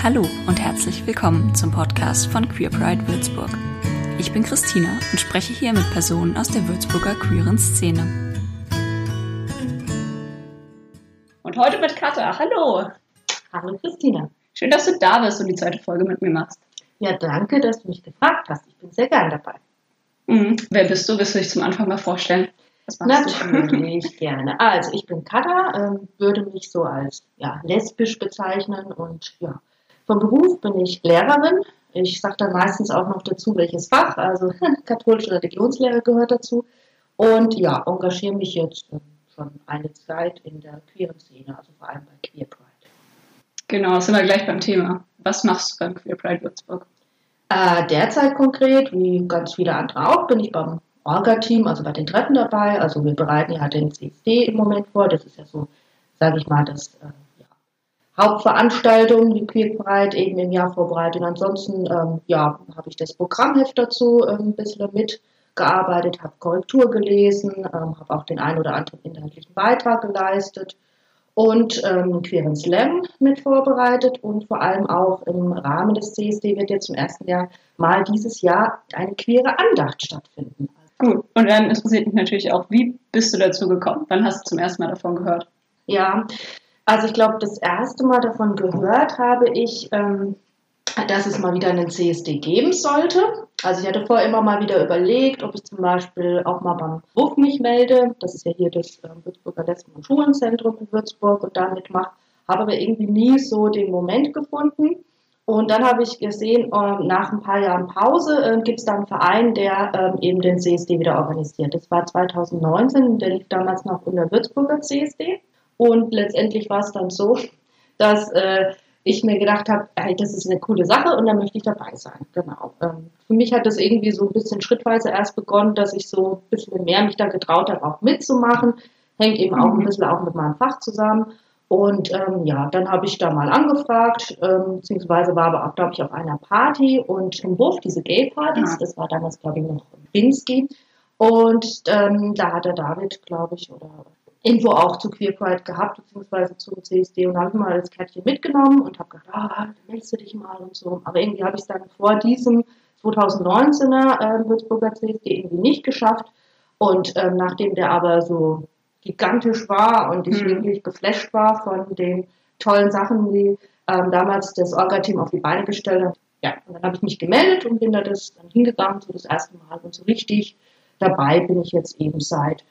Hallo und herzlich willkommen zum Podcast von Queer Pride Würzburg. Ich bin Christina und spreche hier mit Personen aus der Würzburger queeren Szene. Und heute mit Katha. Hallo. Hallo Christina. Schön, dass du da bist und die zweite Folge mit mir machst. Ja, danke, dass du mich gefragt hast. Ich bin sehr gern dabei. Mhm. Wer bist du? Willst du dich zum Anfang mal vorstellen? Natürlich gerne. Also ich bin Katha, ähm, würde mich so als ja, lesbisch bezeichnen und ja, vom Beruf bin ich Lehrerin. Ich sage dann meistens auch noch dazu, welches Fach. Also katholische Religionslehre gehört dazu. Und ja, engagiere mich jetzt ähm, schon eine Zeit in der queeren Szene, also vor allem bei Queer Pride. Genau, sind wir gleich beim Thema. Was machst du beim Queer Pride Würzburg? Äh, derzeit konkret, wie ganz viele andere auch, bin ich beim Orga-Team, also bei den Treffen dabei. Also wir bereiten ja den CSD im Moment vor. Das ist ja so, sage ich mal, das äh, Hauptveranstaltung, die Queer Pride eben im Jahr vorbereitet. Und ansonsten ähm, ja, habe ich das Programmheft dazu äh, ein bisschen mitgearbeitet, habe Korrektur gelesen, ähm, habe auch den einen oder anderen inhaltlichen Beitrag geleistet und ähm, queeren Slam mit vorbereitet und vor allem auch im Rahmen des CSD wird jetzt zum ersten Jahr mal dieses Jahr eine queere Andacht stattfinden. Gut, und dann interessiert mich natürlich auch, wie bist du dazu gekommen? Wann hast du zum ersten Mal davon gehört? Ja, also ich glaube, das erste Mal davon gehört habe ich, ähm, dass es mal wieder einen CSD geben sollte. Also ich hatte vorher immer mal wieder überlegt, ob ich zum Beispiel auch mal beim WUF mich melde. Das ist ja hier das äh, Würzburger Lesben- und Schulenzentrum in Würzburg und da mitmache. Habe aber irgendwie nie so den Moment gefunden. Und dann habe ich gesehen, äh, nach ein paar Jahren Pause äh, gibt es da einen Verein, der ähm, eben den CSD wieder organisiert. Das war 2019, der lief damals noch unter Würzburger CSD. Und letztendlich war es dann so, dass äh, ich mir gedacht habe, hey, das ist eine coole Sache und dann möchte ich dabei sein. Genau. Ähm, für mich hat das irgendwie so ein bisschen schrittweise erst begonnen, dass ich so ein bisschen mehr mich da getraut habe, auch mitzumachen. Hängt eben auch ein mhm. bisschen auch mit meinem Fach zusammen. Und ähm, ja, dann habe ich da mal angefragt, ähm, beziehungsweise war aber auch, glaube ich, auf einer Party und im Wurf, diese Gay-Partys, ja. das war damals, glaube ich, noch Binsky. Und ähm, da hat der David, glaube ich, oder Info auch zu Queer Pride gehabt, beziehungsweise zum CSD und habe ich mal das Kärtchen mitgenommen und habe gedacht, ah, dann meldest du dich mal und so. Aber irgendwie habe ich es dann vor diesem 2019er äh, Würzburger CSD irgendwie nicht geschafft. Und ähm, nachdem der aber so gigantisch war und ich mhm. wirklich geflasht war von den tollen Sachen, die ähm, damals das Orga-Team auf die Beine gestellt hat, ja, und dann habe ich mich gemeldet und bin da das dann hingegangen, so das erste Mal und so richtig dabei bin ich jetzt eben seit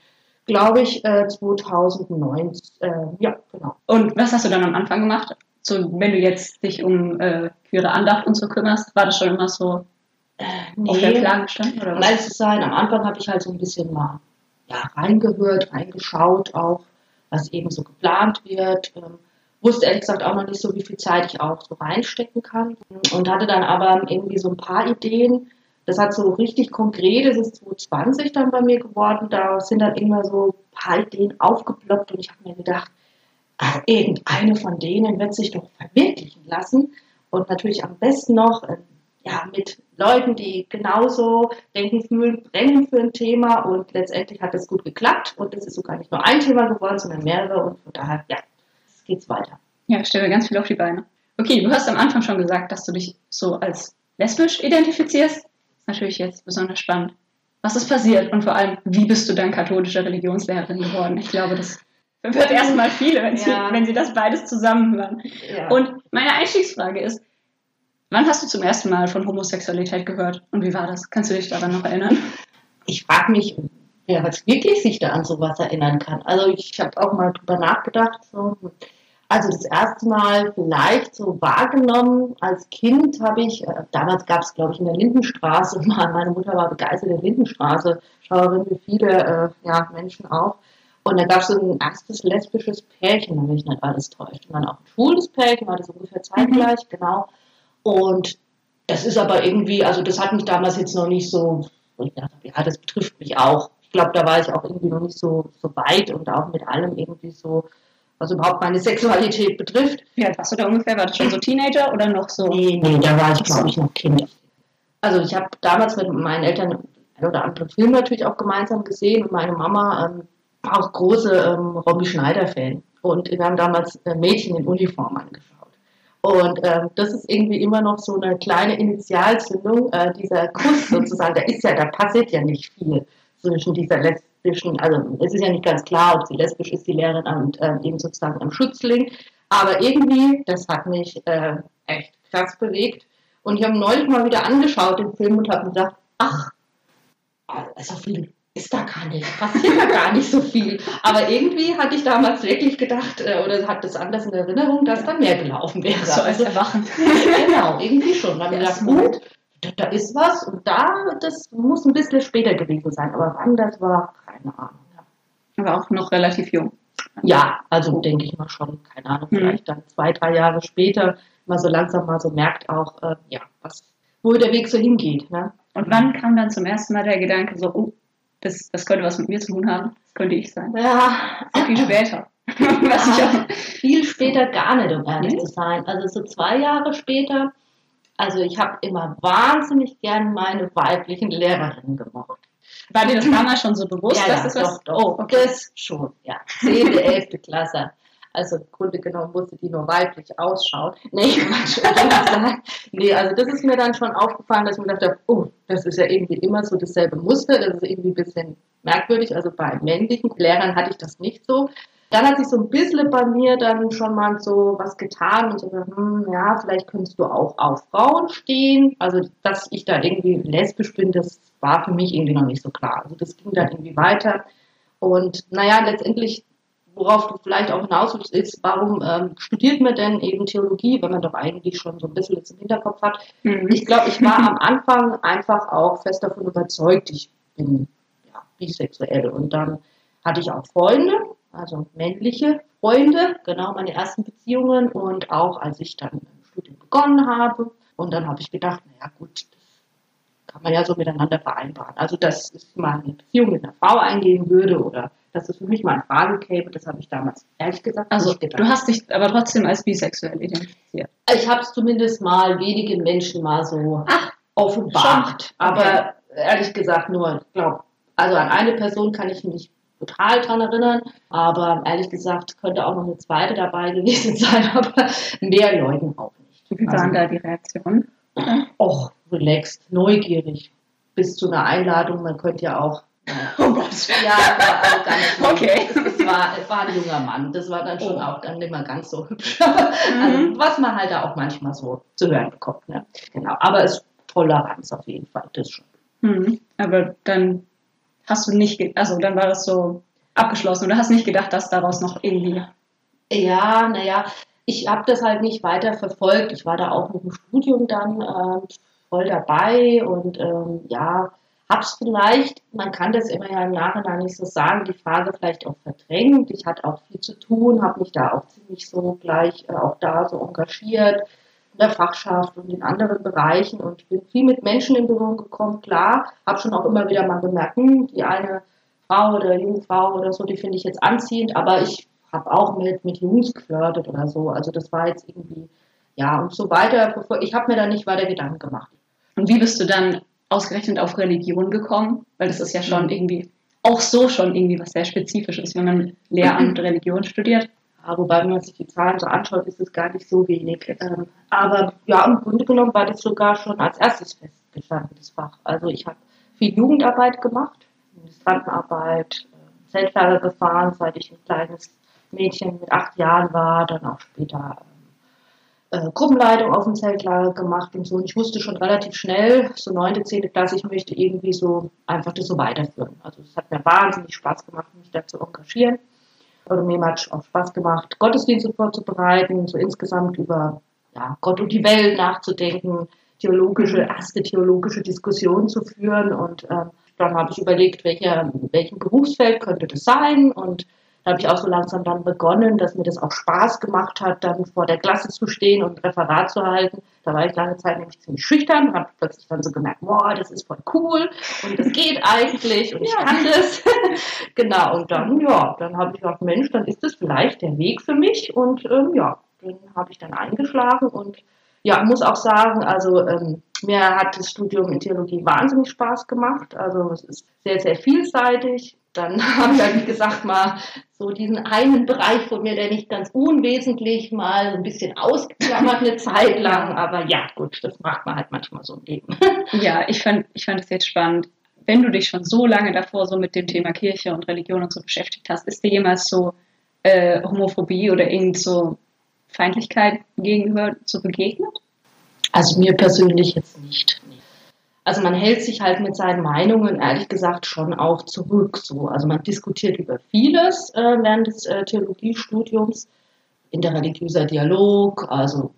glaube ich, äh, 2009. Äh, ja, genau. Und was hast du dann am Anfang gemacht? So, wenn du jetzt dich um äh, queere Andacht und so kümmerst, war das schon immer so äh, nee, auf der Plan gestanden? Oder was? zu sein, am Anfang habe ich halt so ein bisschen mal ja, reingehört, reingeschaut auch, was eben so geplant wird. Ähm, wusste ehrlich gesagt auch noch nicht so, wie viel Zeit ich auch so reinstecken kann. Und hatte dann aber irgendwie so ein paar Ideen, das hat so richtig konkret, das ist 2020 dann bei mir geworden. Da sind dann immer so ein paar Ideen aufgeploppt und ich habe mir gedacht, ach, irgendeine von denen wird sich doch verwirklichen lassen. Und natürlich am besten noch äh, ja, mit Leuten, die genauso denken, fühlen, brennen für ein Thema. Und letztendlich hat das gut geklappt. Und es ist sogar nicht nur ein Thema geworden, sondern mehrere. Und von daher, ja, es geht's weiter. Ja, ich stelle ganz viel auf die Beine. Okay, du hast am Anfang schon gesagt, dass du dich so als lesbisch identifizierst natürlich jetzt besonders spannend. Was ist passiert und vor allem, wie bist du dann katholische Religionslehrerin geworden? Ich glaube, das verwirrt erstmal viele, wenn, sie, wenn sie das beides zusammenhören. Ja. Und meine Einstiegsfrage ist, wann hast du zum ersten Mal von Homosexualität gehört und wie war das? Kannst du dich daran noch erinnern? Ich frage mich, wer wirklich sich da an sowas erinnern kann. Also ich habe auch mal drüber nachgedacht, so, also das erste Mal vielleicht so wahrgenommen als Kind habe ich, äh, damals gab es glaube ich in der Lindenstraße, meine Mutter war begeistert in der Lindenstraße, Schauerin wie viele äh, ja, Menschen auch. Und da gab es so ein erstes lesbisches Pärchen, wenn mich nicht alles täuscht. Und dann auch ein schwules Pärchen, war das ungefähr zeitgleich, mhm. genau. Und das ist aber irgendwie, also das hat mich damals jetzt noch nicht so, ich dachte, ja, das betrifft mich auch. Ich glaube, da war ich auch irgendwie noch nicht so, so weit und auch mit allem irgendwie so was überhaupt meine Sexualität betrifft. Wie alt warst du da ungefähr? War das schon so Teenager oder noch so? Nee, nee, da war ich, glaube ich, noch Kind. Also ich habe damals mit meinen Eltern ein oder anderen Film natürlich auch gemeinsam gesehen und meine Mama ähm, auch große ähm, Romy Schneider-Fan. Und wir haben damals äh, Mädchen in Uniform angeschaut. Und ähm, das ist irgendwie immer noch so eine kleine Initialzündung, äh, dieser Kuss sozusagen. Da ist ja, da passiert ja nicht viel zwischen dieser lesbischen, also es ist ja nicht ganz klar, ob sie lesbisch ist, die Lehrerin und äh, eben sozusagen ein Schützling. Aber irgendwie, das hat mich äh, echt krass bewegt. Und ich habe neulich mal wieder angeschaut den Film und habe gedacht, ach, so viel ist da gar nicht, passiert da gar nicht so viel. Aber irgendwie hatte ich damals wirklich gedacht, äh, oder hatte es anders in Erinnerung, dass da mehr gelaufen wäre. So als Erwachen. genau, irgendwie schon. Dann habe ich gedacht, gut, da, da ist was und da, das muss ein bisschen später gewesen sein. Aber wann das war, keine Ahnung. Aber auch noch relativ jung. Ja, also denke ich mal schon, keine Ahnung, Mhm. vielleicht dann zwei, drei Jahre später mal so langsam mal so merkt auch, äh, ja, was, wo der Weg so hingeht. Ne? Und wann kam dann zum ersten Mal der Gedanke so, oh, das, das könnte was mit mir zu tun haben? Das könnte ich sein. Ja, So viel später. was ich auch, viel später gar nicht, um ehrlich Nee? zu sein. Also so zwei Jahre später, also ich habe immer wahnsinnig gern meine weiblichen Lehrerinnen gemocht. war dir das damals schon so bewusst, dass das was... doch, doch, Oh, okay. das schon, ja. Zehnte, elfte Klasse. Also im Grunde genommen musste die nur weiblich ausschauen. Nee, nee, also das ist mir dann schon aufgefallen, dass ich mir dachte, oh, das ist ja irgendwie immer so dasselbe Muster, das ist irgendwie ein bisschen merkwürdig. Also bei männlichen Lehrern hatte ich das nicht so. Dann hat sich so ein bisschen bei mir dann schon mal so was getan und so, hm, ja, vielleicht könntest du auch auf Frauen stehen. Also, dass ich da irgendwie lesbisch bin, das war für mich irgendwie noch nicht so klar. Also, das ging dann irgendwie weiter. Und naja, letztendlich, worauf du vielleicht auch hinaus willst, ist, warum ähm, studiert man denn eben Theologie, wenn man doch eigentlich schon so ein bisschen das im Hinterkopf hat? Mhm. Ich glaube, ich war am Anfang einfach auch fest davon überzeugt, ich bin ja, bisexuell. Und dann hatte ich auch Freunde, also männliche Freunde, genau meine ersten Beziehungen. Und auch als ich dann im Studium begonnen habe. Und dann habe ich gedacht, naja gut, das kann man ja so miteinander vereinbaren. Also dass ich mal eine Beziehung mit einer Frau eingehen würde oder dass es für mich mal in Frage käme, das habe ich damals ehrlich gesagt Also, nicht gedacht. du hast dich aber trotzdem als bisexuell identifiziert. Ich habe es zumindest mal wenigen Menschen mal so Ach, offenbart. schon. Aber ehrlich gesagt nur, ich glaube, also an eine Person kann ich mich total dran erinnern, aber ehrlich gesagt könnte auch noch eine zweite dabei gewesen sein, aber mehr Leuten auch nicht. Wie waren Also, da die Reaktionen? Och, relaxed, neugierig. Bis zu einer Einladung, man könnte ja auch. Oh Gott. Ja, war also gar nicht Okay. Es war, es war ein junger Mann. Das war dann schon Oh. auch dann nicht mehr ganz so hübsch. Also, was man halt da auch manchmal so zu hören bekommt. Ne? Genau. Aber es ist Toleranz auf jeden Fall. Das schon. Mhm. Aber dann hast du nicht, also dann war das so abgeschlossen du hast nicht gedacht, dass daraus noch irgendwie. Ja, naja, ich habe das halt nicht weiter verfolgt. Ich war da auch mit dem Studium dann ähm, voll dabei und ähm, ja, hab's vielleicht, man kann das immer ja im Nachhinein nicht so sagen, die Frage vielleicht auch verdrängt. Ich hatte auch viel zu tun, habe mich da auch ziemlich so gleich äh, auch da so engagiert in der Fachschaft und in anderen Bereichen und bin viel mit Menschen in Berührung gekommen. Klar, habe schon auch immer wieder mal gemerkt, hm, die eine Frau oder junge Frau oder so, die finde ich jetzt anziehend, aber ich habe auch mit, mit Jungs geflirtet oder so. Also das war jetzt irgendwie, ja, und so weiter. bevor- Ich habe mir da nicht weiter Gedanken gemacht. Und wie bist du dann ausgerechnet auf Religion gekommen? Weil das ist ja schon Mhm. irgendwie auch so schon irgendwie was sehr Spezifisches, wenn man Lehramt Religion studiert. Wobei, wenn man sich die Zahlen so anschaut, ist es gar nicht so wenig. Ähm, aber ja, im Grunde genommen war das sogar schon als erstes festgestanden, das Fach. Also ich habe viel Jugendarbeit gemacht, Ministrantenarbeit, äh, Zeltlagergefahren, seit ich ein kleines Mädchen mit acht Jahren war, dann auch später ähm, äh, Gruppenleitung auf dem Zeltlager gemacht und so. Und ich wusste schon relativ schnell, so neunte, zehnte Klasse, ich möchte irgendwie so einfach das so weiterführen. Also es hat mir wahnsinnig Spaß gemacht, mich da zu engagieren. Oder mir hat auch Spaß gemacht, Gottesdienste vorzubereiten, so insgesamt über ja, Gott und die Welt nachzudenken, theologische, erste theologische Diskussionen zu führen. Und ähm, dann habe ich überlegt, welcher, welchem Berufsfeld könnte das sein. Und da habe ich auch so langsam dann begonnen, dass mir das auch Spaß gemacht hat, dann vor der Klasse zu stehen und ein Referat zu halten. Da war ich lange Zeit nämlich ziemlich schüchtern, habe plötzlich dann so gemerkt, boah, das ist voll cool und das geht eigentlich und ich Ja. kann das. genau, und dann, ja, dann habe ich gedacht, Mensch, dann ist das vielleicht der Weg für mich und ähm, ja, den habe ich dann eingeschlagen und ja, muss auch sagen, also ähm, mir hat das Studium in Theologie wahnsinnig Spaß gemacht. Also es ist sehr, sehr vielseitig. Dann habe ich halt, wie gesagt, mal so diesen einen Bereich von mir, der nicht ganz unwesentlich, mal ein bisschen ausgeklammert eine Zeit lang. Aber ja, gut, das macht man halt manchmal so im Leben. Ja, ich fand, ich fand es jetzt spannend. Wenn du dich schon so lange davor so mit dem Thema Kirche und Religion und so beschäftigt hast, ist dir jemals so äh, Homophobie oder irgend so Feindlichkeit gegenüber so begegnet? Also mir persönlich jetzt nicht. Also man hält sich halt mit seinen Meinungen ehrlich gesagt schon auch zurück. So. Also man diskutiert über vieles äh, während des äh, Theologiestudiums, interreligiöser Dialog, also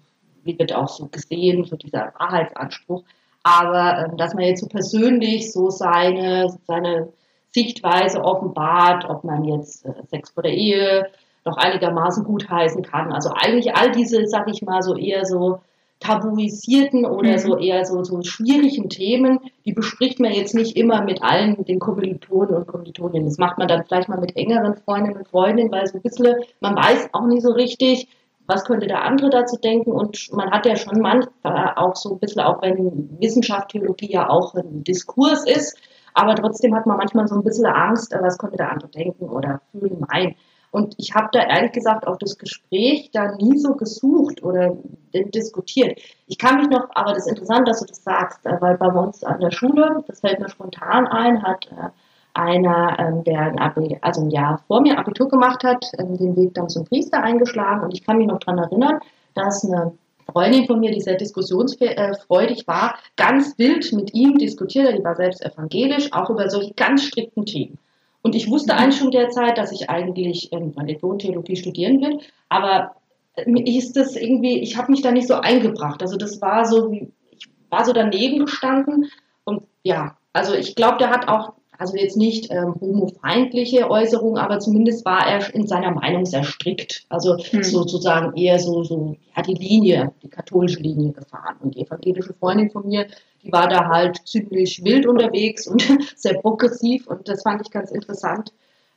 wie wird auch so gesehen, so dieser Wahrheitsanspruch. Aber äh, dass man jetzt so persönlich so seine, seine Sichtweise offenbart, ob man jetzt äh, Sex vor der Ehe noch einigermaßen gutheißen kann. Also eigentlich all diese, sag ich mal, so eher so tabuisierten oder mhm. so eher so, so schwierigen Themen, die bespricht man jetzt nicht immer mit allen den Kommilitonen und Kommilitoninnen. Das macht man dann vielleicht mal mit engeren Freundinnen und Freundinnen, weil so ein bisschen, man weiß auch nicht so richtig, was könnte der andere dazu denken und man hat ja schon manchmal auch so ein bisschen, auch wenn Wissenschaft, Theologie ja auch ein Diskurs ist, aber trotzdem hat man manchmal so ein bisschen Angst, was könnte der andere denken oder fühlen, meinen. Und ich habe da ehrlich gesagt auch das Gespräch da nie so gesucht oder diskutiert. Ich kann mich noch, aber das ist interessant, dass du das sagst, äh, weil bei uns an der Schule, das fällt mir spontan ein, hat äh, einer, ähm, der ein, Abi, also ein Jahr vor mir Abitur gemacht hat, ähm, den Weg dann zum Priester eingeschlagen. Und ich kann mich noch daran erinnern, dass eine Freundin von mir, die sehr diskussionsfreudig war, ganz wild mit ihm diskutiert hat. Die war selbst evangelisch, auch über solche ganz strikten Themen. Und ich wusste eigentlich schon derzeit, dass ich eigentlich ähm, Religion, studieren will, aber äh, mir ist das irgendwie, ich habe mich da nicht so eingebracht. Also das war so, ich war so daneben gestanden. Und ja, also ich glaube, der hat auch also jetzt nicht ähm, homofeindliche Äußerungen, aber zumindest war er in seiner Meinung sehr strikt. Also hm. sozusagen eher so, so ja, die Linie, die katholische Linie gefahren. Und die evangelische Freundin von mir, die war da halt ziemlich wild unterwegs und sehr progressiv. Und das fand ich ganz interessant,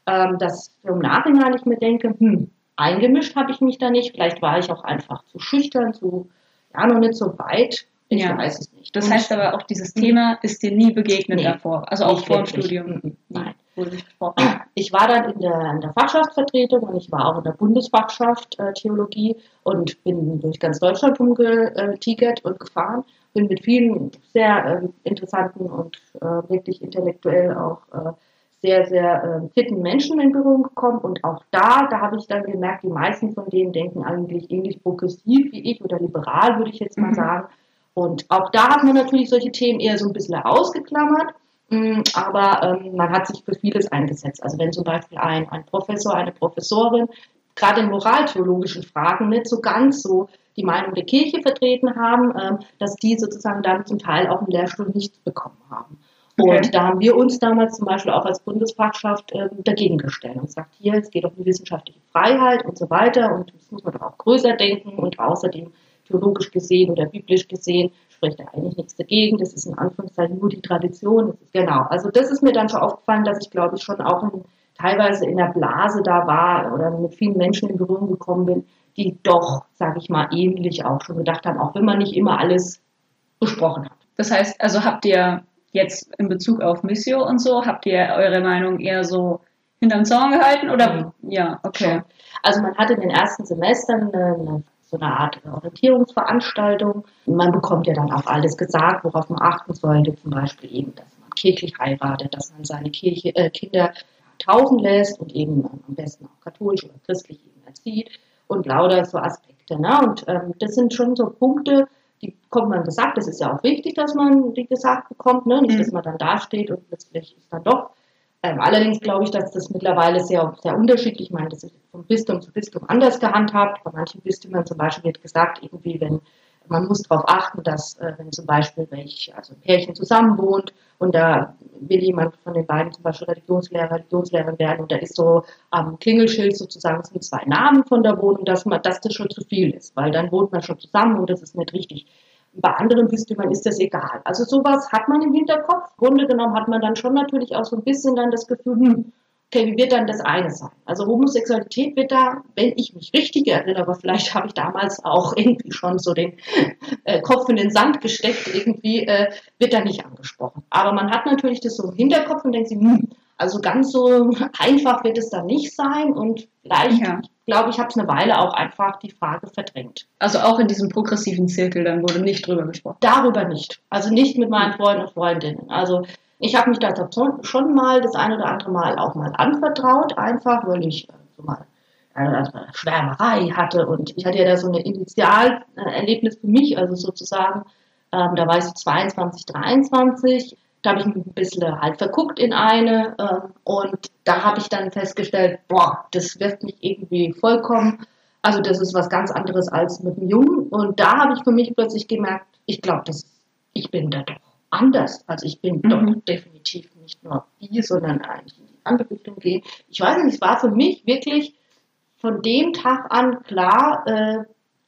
ähm, dass im Nachhinein ich mir denke, hm, eingemischt habe ich mich da nicht. Vielleicht war ich auch einfach zu schüchtern, zu, ja, noch nicht so weit. Ich ja. weiß es nicht. Das heißt aber auch, dieses Thema ist dir nie begegnet nee, davor, also auch vor dem Studium. Mhm. Nein. Ich war dann in der, in der, Fachschaftsvertretung und ich war auch in der Bundesfachschaft äh, Theologie und bin durch ganz Deutschland rumgetigert und gefahren. Bin mit vielen sehr äh, interessanten und äh, wirklich intellektuell auch äh, sehr, sehr äh, fitten Menschen in Berührung gekommen. Und auch da, da habe ich dann gemerkt, die meisten von denen denken eigentlich ähnlich progressiv wie ich oder liberal, würde ich jetzt mal mhm. sagen. Und auch da hat man natürlich solche Themen eher so ein bisschen ausgeklammert, mm, aber ähm, man hat sich für vieles eingesetzt. Also wenn zum Beispiel ein, ein Professor, eine Professorin gerade in moraltheologischen Fragen nicht so ganz so die Meinung der Kirche vertreten haben, ähm, dass die sozusagen dann zum Teil auch einen Lehrstuhl nicht bekommen haben. Okay. Und da haben wir uns damals zum Beispiel auch als Bundesfachschaft äh, dagegen gestellt und gesagt, hier, es geht um die wissenschaftliche Freiheit und so weiter und das muss man doch auch größer denken und außerdem theologisch gesehen oder biblisch gesehen spricht da eigentlich nichts dagegen. Das ist in Anführungszeichen nur die Tradition. genau. Also das ist mir dann schon aufgefallen, dass ich glaube ich schon auch in, teilweise in der Blase da war oder mit vielen Menschen in Berührung gekommen bin, die doch, sage ich mal, ähnlich auch schon gedacht haben, auch wenn man nicht immer alles besprochen hat. Das heißt, also habt ihr jetzt in Bezug auf Missio und so, habt ihr eure Meinung eher so hinterm Zaun gehalten oder? Mhm. Ja, okay. Also man hat in den ersten Semestern eine so eine Art Orientierungsveranstaltung. Man bekommt ja dann auch alles gesagt, worauf man achten sollte, zum Beispiel eben, dass man kirchlich heiratet, dass man seine Kirche, äh, Kinder taufen lässt und eben am besten auch katholisch oder christlich eben erzieht und lauter so Aspekte. Ne? Und ähm, das sind schon so Punkte, die bekommt man gesagt. Das ist ja auch wichtig, dass man die gesagt bekommt, ne? nicht, mhm. dass man dann dasteht und plötzlich ist dann doch ähm, allerdings glaube ich, dass das mittlerweile sehr, sehr unterschiedlich, ich meine, das ist vom Bistum zu Bistum anders gehandhabt. Bei manchen Bistümern zum Beispiel wird gesagt, irgendwie, wenn man muss darauf achten, dass äh, wenn zum Beispiel welch, also ein Pärchen zusammenwohnt und da will jemand von den beiden zum Beispiel Religionslehrer, Religionslehrerin werden und da ist so am Klingelschild sozusagen sind zwei Namen von der Wohnung, dass man, dass das schon zu viel ist, weil dann wohnt man schon zusammen und das ist nicht richtig. Bei anderen Bistümern ist das egal. Also sowas hat man im Hinterkopf. Im Grunde genommen hat man dann schon natürlich auch so ein bisschen dann das Gefühl, hm, okay, wie wird dann das eine sein? Also Homosexualität wird da, wenn ich mich richtig erinnere, aber vielleicht habe ich damals auch irgendwie schon so den äh, Kopf in den Sand gesteckt, irgendwie äh, wird da nicht angesprochen. Aber man hat natürlich das so im Hinterkopf und denkt sich, hm, Also ganz so einfach wird es dann nicht sein und vielleicht, Ja. glaube ich, habe es eine Weile auch einfach die Frage verdrängt. Also auch in diesem progressiven Zirkel dann wurde nicht drüber gesprochen. Darüber nicht. Also nicht mit meinen Freunden und Freundinnen. Also ich habe mich da schon- mal das eine oder andere Mal auch mal anvertraut, einfach weil ich äh, so mal eine Schwärmerei hatte und ich hatte ja da so ein Initialerlebnis für mich, also sozusagen, ähm, da war ich so 22, 23, da habe ich mich ein bisschen halt verguckt in eine ähm, und da habe ich dann festgestellt, boah, das wirft mich irgendwie vollkommen, also das ist was ganz anderes als mit dem Jungen und da habe ich für mich plötzlich gemerkt, ich glaube, ich bin da doch anders. Also ich bin Mhm. doch definitiv nicht nur die, sondern eigentlich in die andere Richtung gehen. Ich weiß nicht, es war für mich wirklich von dem Tag an klar, äh,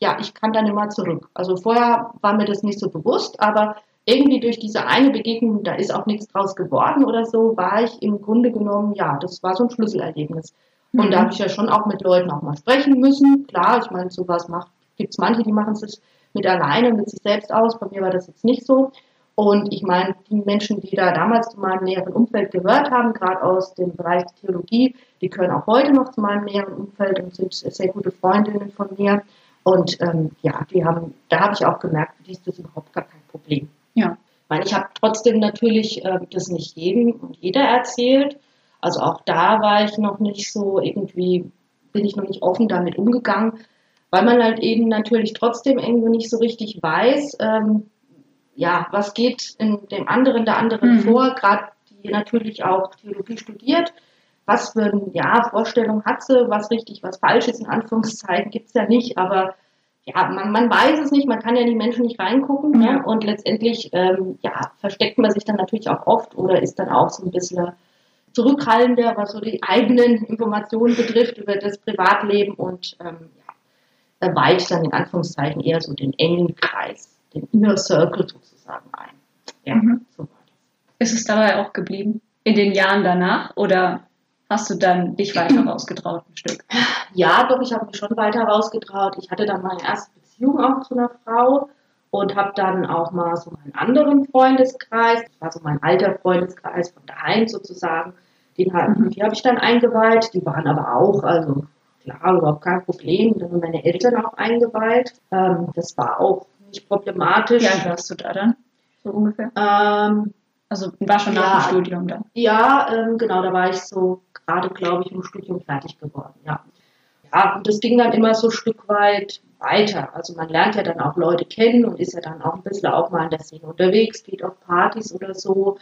ja, ich kann da nicht mal zurück. Also vorher war mir das nicht so bewusst, aber irgendwie durch diese eine Begegnung, da ist auch nichts draus geworden oder so, war ich im Grunde genommen, ja, das war so ein Schlüsselerlebnis. Und Mhm. da habe ich ja schon auch mit Leuten auch mal sprechen müssen. Klar, ich meine, sowas macht, gibt es manche, die machen es mit alleine, mit sich selbst aus. Bei mir war das jetzt nicht so. Und ich meine, die Menschen, die da damals zu meinem näheren Umfeld gehört haben, gerade aus dem Bereich der Theologie, die gehören auch heute noch zu meinem näheren Umfeld und sind sehr gute Freundinnen von mir. Und ähm, ja, die haben, da habe ich auch gemerkt, für die ist das überhaupt gar kein Problem. Meine, ich habe trotzdem natürlich äh, das nicht jedem und jeder erzählt. Also auch da war ich noch nicht so irgendwie, bin ich noch nicht offen damit umgegangen, weil man halt eben natürlich trotzdem irgendwie nicht so richtig weiß, ähm, ja, was geht in dem anderen, der anderen Mhm. vor, gerade die natürlich auch Theologie studiert. Was für eine ja, Vorstellung hat sie, was richtig, was falsch ist, in Anführungszeichen, gibt es ja nicht, aber ja, man, man weiß es nicht, man kann ja in die Menschen nicht reingucken Ja. ne? und letztendlich ja, versteckt man sich dann natürlich auch oft oder ist dann auch so ein bisschen zurückhaltender, was so die eigenen Informationen betrifft über das Privatleben und ähm, ja, dann in Anführungszeichen eher so den engen Kreis, den Inner Circle sozusagen ein. Ja, Mhm. so war das. Ist es dabei auch geblieben? In den Jahren danach? Oder hast du dann dich weiter rausgetraut ein Stück? Ja, doch, ich habe mich schon weiter rausgetraut. Ich hatte dann meine erste Beziehung auch zu einer Frau und habe dann auch mal so meinen anderen Freundeskreis, das war so mein alter Freundeskreis von daheim sozusagen, den hab, Mhm. die habe ich dann eingeweiht. Die waren aber auch, also klar, überhaupt kein Problem. Dann haben meine Eltern auch eingeweiht. Ähm, das war auch nicht problematisch. Alt warst du da dann? So ungefähr? Ähm, Also war schon nach Ja. dem Studium dann. Ja, ähm, genau, da war ich so gerade, glaube ich, im Studium fertig geworden, ja. Ja, und das ging dann immer so ein Stück weit weiter. Also man lernt ja dann auch Leute kennen und ist ja dann auch ein bisschen auch mal in der Szene unterwegs, geht auf Partys oder so.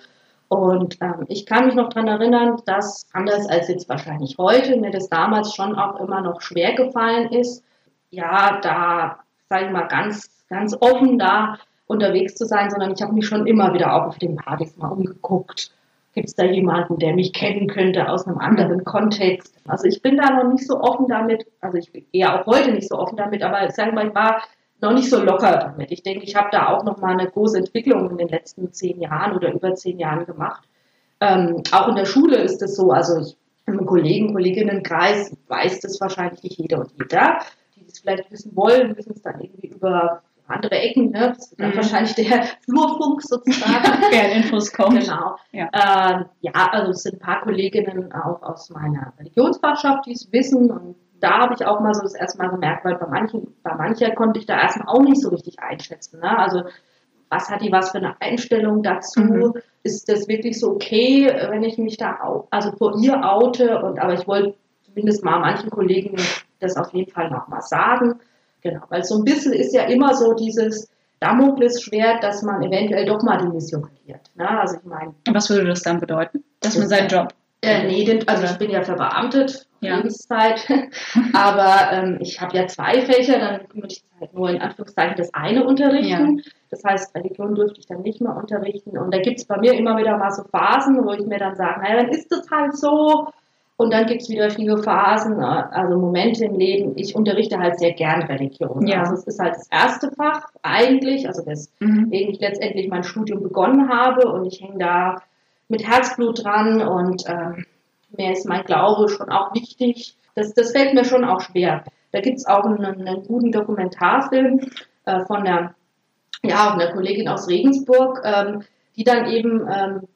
Und ähm, ich kann mich noch daran erinnern, dass anders als jetzt wahrscheinlich heute, mir das damals schon auch immer noch schwer gefallen ist, ja, da, sage ich mal, ganz, ganz offen da unterwegs zu sein, sondern ich habe mich schon immer wieder auch auf den Partys mal umgeguckt. Gibt es da jemanden, der mich kennen könnte aus einem anderen Kontext? Also ich bin da noch nicht so offen damit, also ich bin eher auch heute nicht so offen damit, aber ich sage mal, ich war noch nicht so locker damit. Ich denke, ich habe da auch noch mal eine große Entwicklung in den letzten zehn Jahren oder über zehn Jahren gemacht. Ähm, auch in der Schule ist es so, also ich im Kollegen, Kolleginnenkreis weiß das wahrscheinlich nicht jeder und jeder. Die das vielleicht wissen wollen, wissen es dann irgendwie über andere Ecken, ne? Das ist dann Mhm. wahrscheinlich der Flurfunk sozusagen. Infos kommt. Genau. Ja. Ähm, ja, also es sind ein paar Kolleginnen auch aus meiner Religionsfachschaft, die es wissen. Und da habe ich auch mal so das erste Mal gemerkt, weil bei manchen, bei mancher konnte ich da erstmal auch nicht so richtig einschätzen. Ne? Also was hat die was für eine Einstellung dazu? Mhm. Ist das wirklich so okay, wenn ich mich da au also vor ihr oute? Und aber ich wollte zumindest mal manchen Kollegen das auf jeden Fall noch mal sagen. Genau, weil so ein bisschen ist ja immer so dieses Damoklesschwert, dass man eventuell doch mal die Mission verliert. Ne? Also ich meine, Was würde das dann bedeuten? Dass man seinen Job. äh, nee, den, also ich bin ja verbeamtet, Ja. Lebenszeit, aber ähm, ich habe ja zwei Fächer, dann würde ich halt nur in Anführungszeichen das eine unterrichten. Das heißt, Religion dürfte ich dann nicht mehr unterrichten. Und da gibt es bei mir immer wieder mal so Phasen, wo ich mir dann sage, naja, dann ist das halt so. Und dann gibt es wieder viele Phasen, äh, also Momente im Leben. Ich unterrichte halt sehr gern Religion. Ja. Also es ist halt das erste Fach eigentlich, also das Mhm. ich letztendlich mein Studium begonnen habe und ich hänge da mit Herzblut dran und ähm, mir ist mein Glaube schon auch wichtig. Das, das fällt mir schon auch schwer. Da gibt es auch einen, einen guten Dokumentarfilm äh, von der, ja, einer Kollegin aus Regensburg. Ähm, die dann eben ähm,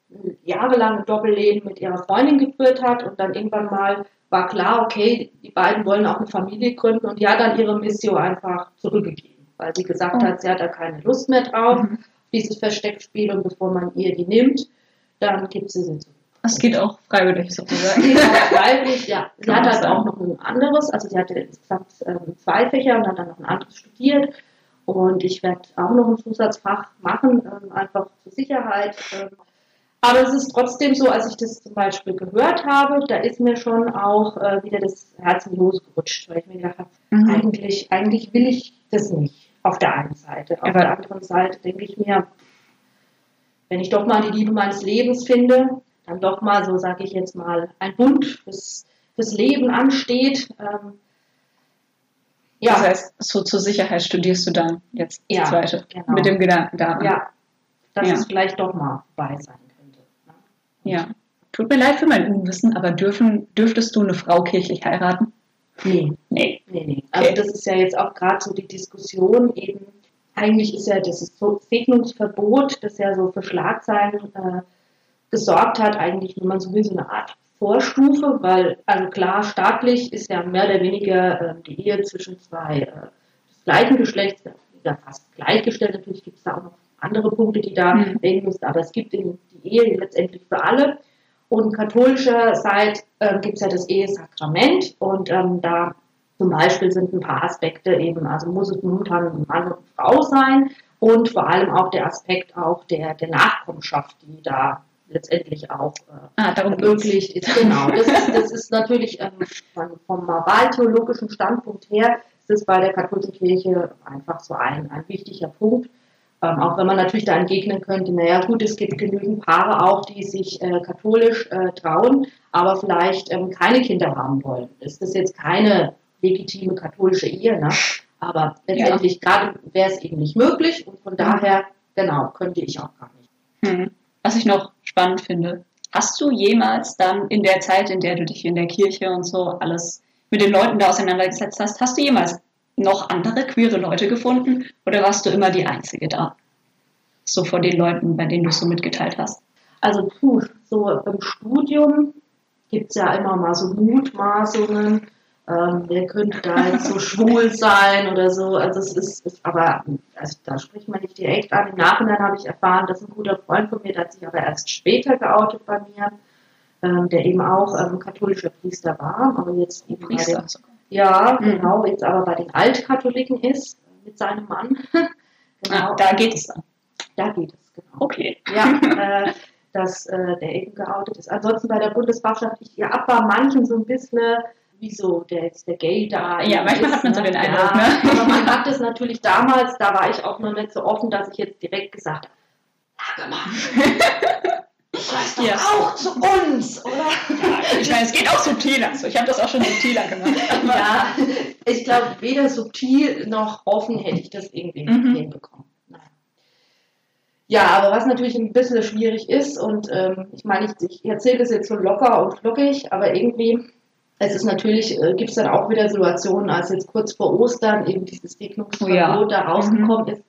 jahrelang ein Doppelleben mit ihrer Freundin geführt hat und dann irgendwann mal war klar, okay, die beiden wollen auch eine Familie gründen und die hat dann ihre Mission einfach zurückgegeben, weil sie gesagt oh. hat, sie hat da keine Lust mehr drauf, mhm. dieses Versteckspiel und bevor man ihr die nimmt, dann gibt sie sie zurück. Es geht auch freiwillig sozusagen. Sie auch freiwillig, ja. Sie hat halt auch noch ein anderes, also sie hatte insgesamt ähm, zwei Fächer und hat dann noch ein anderes studiert. Und ich werde auch noch ein Zusatzfach machen, ähm, einfach zur Sicherheit. Ähm. Aber es ist trotzdem so, als ich das zum Beispiel gehört habe, da ist mir schon auch äh, wieder das Herz in die Hose gerutscht, weil ich mir gedacht habe, mhm. eigentlich, eigentlich will ich das nicht auf der einen Seite. Auf Aber der anderen Seite denke ich mir, wenn ich doch mal die Liebe meines Lebens finde, dann doch mal, so sage ich jetzt mal, ein Bund fürs, fürs Leben ansteht. Ähm, ja. Das heißt, so zur Sicherheit studierst du dann jetzt ja, das zweite. Genau. Mit dem Gedanken daran. Ja, dass ja. es vielleicht doch mal vorbei sein könnte. Ne? Ja. Tut mir leid für mein Unwissen, aber dürfen, dürftest du eine Frau kirchlich heiraten? Nee. Nee. Nee, nee. Also okay. das ist ja jetzt auch gerade so die Diskussion eben. Eigentlich ist ja das Segnungsverbot, das ja so für Schlagzeilen äh, gesorgt hat, eigentlich, wenn man so will, so eine Art Vorstufe, weil, also klar, staatlich ist ja mehr oder weniger äh, die Ehe zwischen zwei äh, des gleichen Geschlechts, ja fast gleichgestellt, natürlich gibt es da auch noch andere Punkte, die da mhm. reden müssen, aber es gibt die Ehe letztendlich für alle. Und katholischer Seite äh, gibt es ja das Ehesakrament und ähm, da zum Beispiel sind ein paar Aspekte eben, also muss es momentan Mann und Frau sein und vor allem auch der Aspekt auch der, der Nachkommenschaft, die da letztendlich auch äh, ah, ermöglicht ist. Genau, das ist, das ist natürlich ähm, vom wahltheologischen Standpunkt her ist es bei der katholischen Kirche einfach so ein, ein wichtiger Punkt. Ähm, auch wenn man natürlich da entgegnen könnte, naja gut, es gibt genügend Paare auch, die sich äh, katholisch äh, trauen, aber vielleicht ähm, keine Kinder haben wollen. Ist das jetzt keine legitime katholische Ehe, ne? aber letztendlich ja. gerade wäre es eben nicht möglich und von daher, genau, könnte ich auch gar nicht. Hm. Was ich noch spannend finde, hast du jemals dann in der Zeit, in der du dich in der Kirche und so alles mit den Leuten da auseinandergesetzt hast, hast du jemals noch andere queere Leute gefunden oder warst du immer die Einzige da? So vor den Leuten, bei denen du es so mitgeteilt hast. Also puh, so im Studium gibt es ja immer mal so Mutmaßungen, ähm, wer könnte da jetzt so schwul sein oder so. Also es ist, ist aber, also da spricht man nicht direkt an. Im Nachhinein habe ich erfahren, dass ein guter Freund von mir, der hat sich aber erst später geoutet bei mir, ähm, der eben auch ähm, katholischer Priester war, aber jetzt eben Priester. bei den, ja, mhm. genau, jetzt aber bei den Altkatholiken ist, mit seinem Mann. genau. Ah, da geht es dann. Da geht es, genau. Okay. Ja, äh, dass äh, der eben geoutet ist. Ansonsten bei der Bundesfachschaft, ich ja, ab bei manchen so ein bisschen wieso der jetzt der Gay da Ja, manchmal ist, hat man so ne? den Eindruck, ja, ne? Aber man hat es natürlich damals, da war ich auch noch nicht so offen, dass ich jetzt direkt gesagt habe, sag mal, gehörst doch ja. auch zu uns, oder? Ja, ich meine, es geht auch subtiler. Also ich habe das auch schon subtiler gemacht. ja, ich glaube, weder subtil noch offen hätte ich das irgendwie mhm. hinbekommen. Ja, aber was natürlich ein bisschen schwierig ist, und ähm, ich meine, ich, ich erzähle das jetzt so locker und flockig, aber irgendwie es ist natürlich, äh, gibt es dann auch wieder Situationen, als jetzt kurz vor Ostern eben dieses Segnungsverbot ja. da rausgekommen mhm. ist.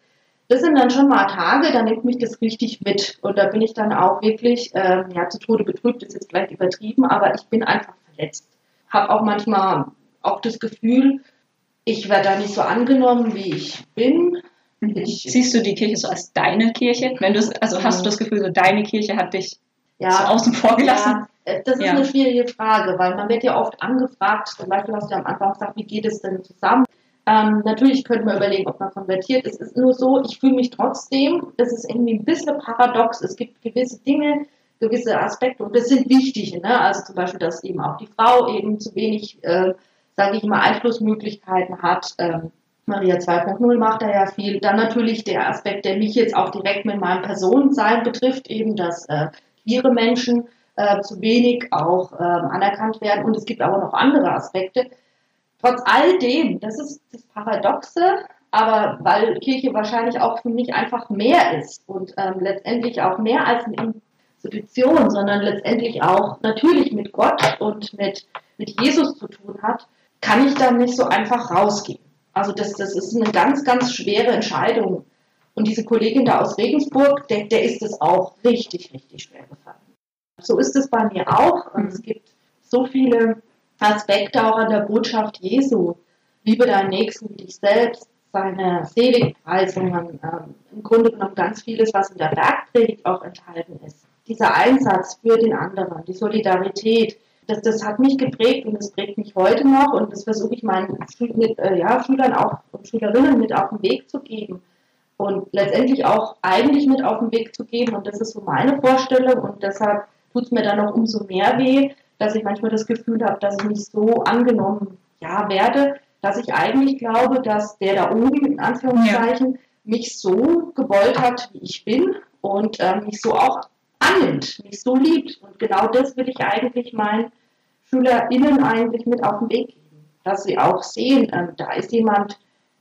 Das sind dann schon mal Tage, da nimmt mich das richtig mit. Und da bin ich dann auch wirklich, äh, ja, zu Tode betrübt, ist jetzt vielleicht übertrieben, aber ich bin einfach verletzt. Habe auch manchmal auch das Gefühl, ich werde da nicht so angenommen, wie ich bin. Mhm. Ich, Siehst du die Kirche so als deine Kirche? Wenn du also hast du das Gefühl, so deine Kirche hat dich ja, so außen vor gelassen? Ja, äh, das ist ja. eine schwierige Frage, weil man wird ja oft angefragt, zum Beispiel hast du am Anfang gesagt, wie geht es denn zusammen? Ähm, natürlich könnte man überlegen, ob man konvertiert. Es ist nur so, ich fühle mich trotzdem, das ist irgendwie ein bisschen paradox. Es gibt gewisse Dinge, gewisse Aspekte und das sind wichtige. Ne? Also zum Beispiel, dass eben auch die Frau eben zu wenig, äh, sage ich mal, Einflussmöglichkeiten hat. Ähm, Maria 2.0 macht da ja viel. Dann natürlich der Aspekt, der mich jetzt auch direkt mit meinem Personensein betrifft, eben, dass äh, queere Menschen äh, zu wenig auch ähm, anerkannt werden. Und es gibt aber noch andere Aspekte. Trotz all dem, das ist das Paradoxe, aber weil Kirche wahrscheinlich auch für mich einfach mehr ist und ähm, letztendlich auch mehr als eine Institution, sondern letztendlich auch natürlich mit Gott und mit, mit Jesus zu tun hat, kann ich da nicht so einfach rausgehen. Also das, das ist eine ganz, ganz schwere Entscheidung. Und diese Kollegin da aus Regensburg, der, der ist es auch richtig, richtig schwer gefallen. So ist es bei mir auch. Und es gibt so viele Aspekte auch an der Botschaft Jesu. Liebe deinen Nächsten wie dich selbst, seine Seligpreisungen, ähm, im Grunde genommen ganz vieles, was in der Bergpredigt auch enthalten ist. Dieser Einsatz für den anderen, die Solidarität, das, das hat mich geprägt und das prägt mich heute noch und das versuche ich meinen mit, äh, ja, Schülern auch und Schülerinnen mit auf den Weg zu geben und letztendlich auch eigentlich mit auf den Weg zu geben und das ist so meine Vorstellung und deshalb tut es mir dann noch umso mehr weh, dass ich manchmal das Gefühl habe, dass ich nicht so angenommen ja, werde, dass ich eigentlich glaube, dass der da oben in Anführungszeichen ja. mich so gewollt hat, wie ich bin und äh, mich so auch annimmt, mich so liebt. Und genau das will ich eigentlich meinen SchülerInnen eigentlich mit auf den Weg geben, dass sie auch sehen, äh, da ist jemand,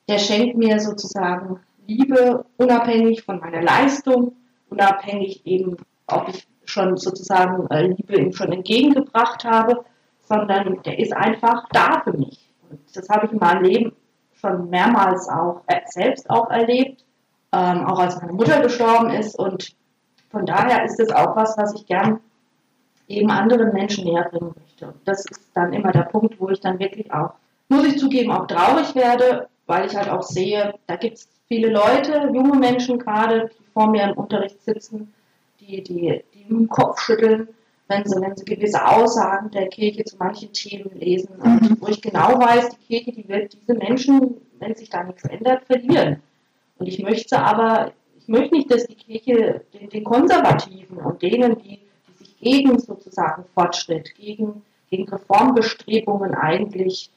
der schenkt mir sozusagen Liebe, unabhängig von meiner Leistung, unabhängig eben, ob ich schon sozusagen äh, Liebe ihm schon entgegengebracht habe, sondern der ist einfach da für mich. Und das habe ich in meinem Leben schon mehrmals auch äh, selbst auch erlebt, ähm, auch als meine Mutter gestorben ist. Und von daher ist es auch was, was ich gern eben anderen Menschen näher bringen möchte. Und das ist dann immer der Punkt, wo ich dann wirklich auch, muss ich zugeben, auch traurig werde, weil ich halt auch sehe, da gibt es viele Leute, junge Menschen gerade, die vor mir im Unterricht sitzen, die, die, die den Kopf schütteln, wenn sie, wenn sie gewisse Aussagen der Kirche zu manchen Themen lesen. Mhm. wo ich genau weiß, die Kirche, die wird diese Menschen, wenn sich da nichts ändert, verlieren. Und ich möchte aber, ich möchte nicht, dass die Kirche den, den Konservativen und denen, die, die sich gegen sozusagen Fortschritt, gegen, gegen Reformbestrebungen eigentlich,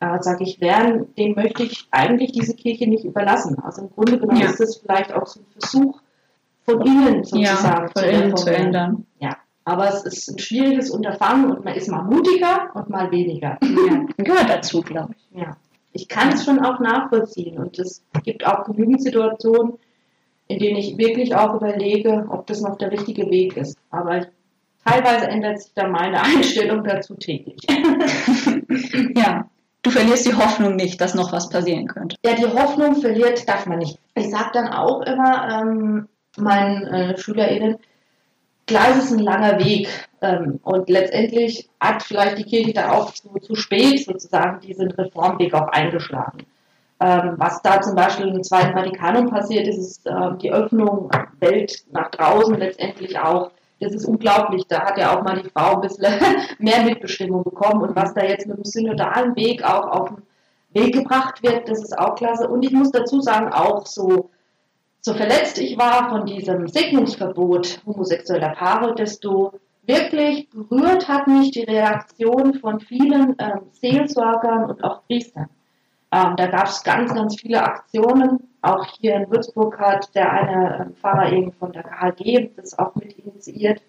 äh, sage ich, wehren, dem möchte ich eigentlich diese Kirche nicht überlassen. Also im Grunde genommen ja. ist es vielleicht auch so ein Versuch, von innen sozusagen ja, von innen zu ändern. Ja, aber es ist ein schwieriges Unterfangen und man ist mal mutiger und mal weniger. Ja, gehört dazu, glaube ich. Ja. Ich kann es schon auch nachvollziehen und es gibt auch genügend Situationen, in denen ich wirklich auch überlege, ob das noch der richtige Weg ist. Aber ich, teilweise ändert sich da meine Einstellung dazu täglich. ja. Du verlierst die Hoffnung nicht, dass noch was passieren könnte. Ja, die Hoffnung verliert darf man nicht. Ich sage dann auch immer, ähm, meinen äh, SchülerInnen, klar ist ein langer Weg ähm, und letztendlich hat vielleicht die Kirche da auch zu, zu spät sozusagen diesen Reformweg auch eingeschlagen. Ähm, was da zum Beispiel im Zweiten Vatikanum passiert ist, ist äh, die Öffnung Welt nach draußen letztendlich auch. Das ist unglaublich. Da hat ja auch mal die Frau ein bisschen mehr Mitbestimmung bekommen. Und was da jetzt mit dem synodalen Weg auch auf den Weg gebracht wird, das ist auch klasse. Und ich muss dazu sagen, auch so so verletzt ich war von diesem Segnungsverbot homosexueller Paare, desto wirklich berührt hat mich die Reaktion von vielen ähm, Seelsorgern und auch Priestern. Ähm, da gab es ganz, ganz viele Aktionen. Auch hier in Würzburg hat der eine äh, Pfarrer eben von der KHG das auch mit initiiert,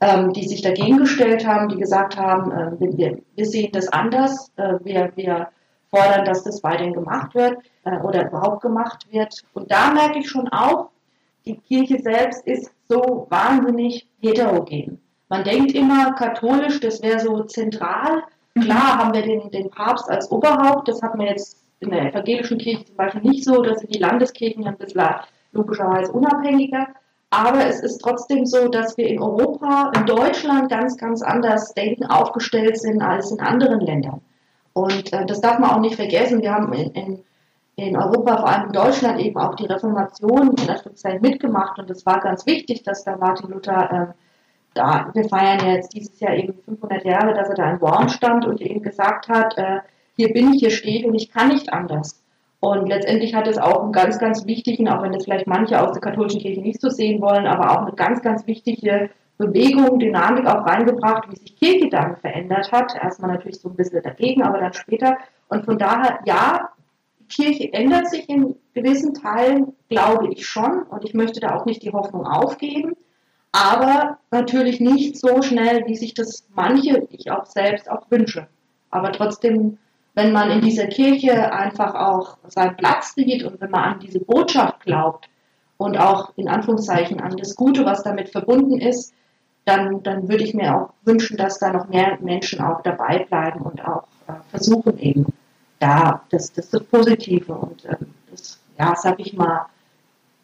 ähm, die sich dagegen gestellt haben, die gesagt haben, äh, wir, wir, sehen das anders, äh, wir, wir fordern, dass das weiterhin gemacht wird äh, oder überhaupt gemacht wird. Und da merke ich schon auch, die Kirche selbst ist so wahnsinnig heterogen. Man denkt immer, katholisch, das wäre so zentral. Klar haben wir den, den Papst als Oberhaupt, das hat man jetzt in der evangelischen Kirche zum Beispiel nicht so, dass sind die Landeskirchen ein bisschen logischerweise unabhängiger. Aber es ist trotzdem so, dass wir in Europa, in Deutschland ganz, ganz anders denken, aufgestellt sind als in anderen Ländern. Und äh, das darf man auch nicht vergessen. Wir haben in, in, in Europa, vor allem in Deutschland, eben auch die Reformation in Anführungszeichen mitgemacht. Und es war ganz wichtig, dass da Martin Luther, äh, da, wir feiern ja jetzt dieses Jahr eben 500 Jahre, dass er da in Worm stand und eben gesagt hat, äh, hier bin ich, hier stehe ich und ich kann nicht anders. Und letztendlich hat es auch einen ganz, ganz wichtigen, auch wenn das vielleicht manche aus der katholischen Kirche nicht so sehen wollen, aber auch eine ganz, ganz wichtige Bewegung, Dynamik auch reingebracht, wie sich Kirche dann verändert hat. Erstmal natürlich so ein bisschen dagegen, aber dann später. Und von daher, ja, Kirche ändert sich in gewissen Teilen, glaube ich schon. Und ich möchte da auch nicht die Hoffnung aufgeben. Aber natürlich nicht so schnell, wie sich das manche, ich auch selbst auch wünsche. Aber trotzdem, wenn man in dieser Kirche einfach auch seinen Platz sieht und wenn man an diese Botschaft glaubt und auch in Anführungszeichen an das Gute, was damit verbunden ist, dann, dann würde ich mir auch wünschen, dass da noch mehr Menschen auch dabei bleiben und auch äh, versuchen eben da das, das, Positive und äh, das, ja, sag ich mal,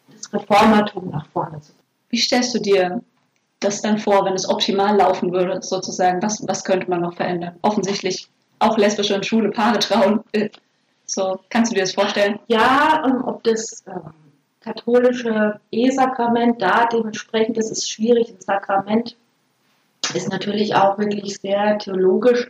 das Reformertum nach vorne zu bringen. Wie stellst du dir das dann vor, wenn es optimal laufen würde, sozusagen? Was, was könnte man noch verändern? Offensichtlich auch lesbische und schwule Paare trauen. So, kannst du dir das vorstellen? Ja, ähm, ob das ähm, katholische E-Sakrament da dementsprechend, das ist schwierig. Ein Sakrament ist natürlich auch wirklich sehr theologisch.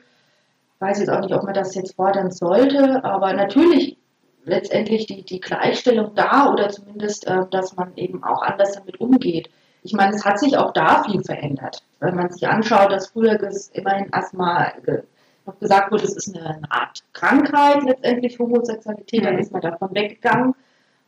Ich weiß jetzt auch nicht, ob man das jetzt fordern sollte, aber natürlich letztendlich die, die Gleichstellung da oder zumindest, äh, dass man eben auch anders damit umgeht. Ich meine, es hat sich auch da viel verändert. Wenn man sich anschaut, dass früher immerhin erstmal noch gesagt wurde, es ist eine, Art Krankheit letztendlich, Homosexualität, dann mhm. ist man davon weggegangen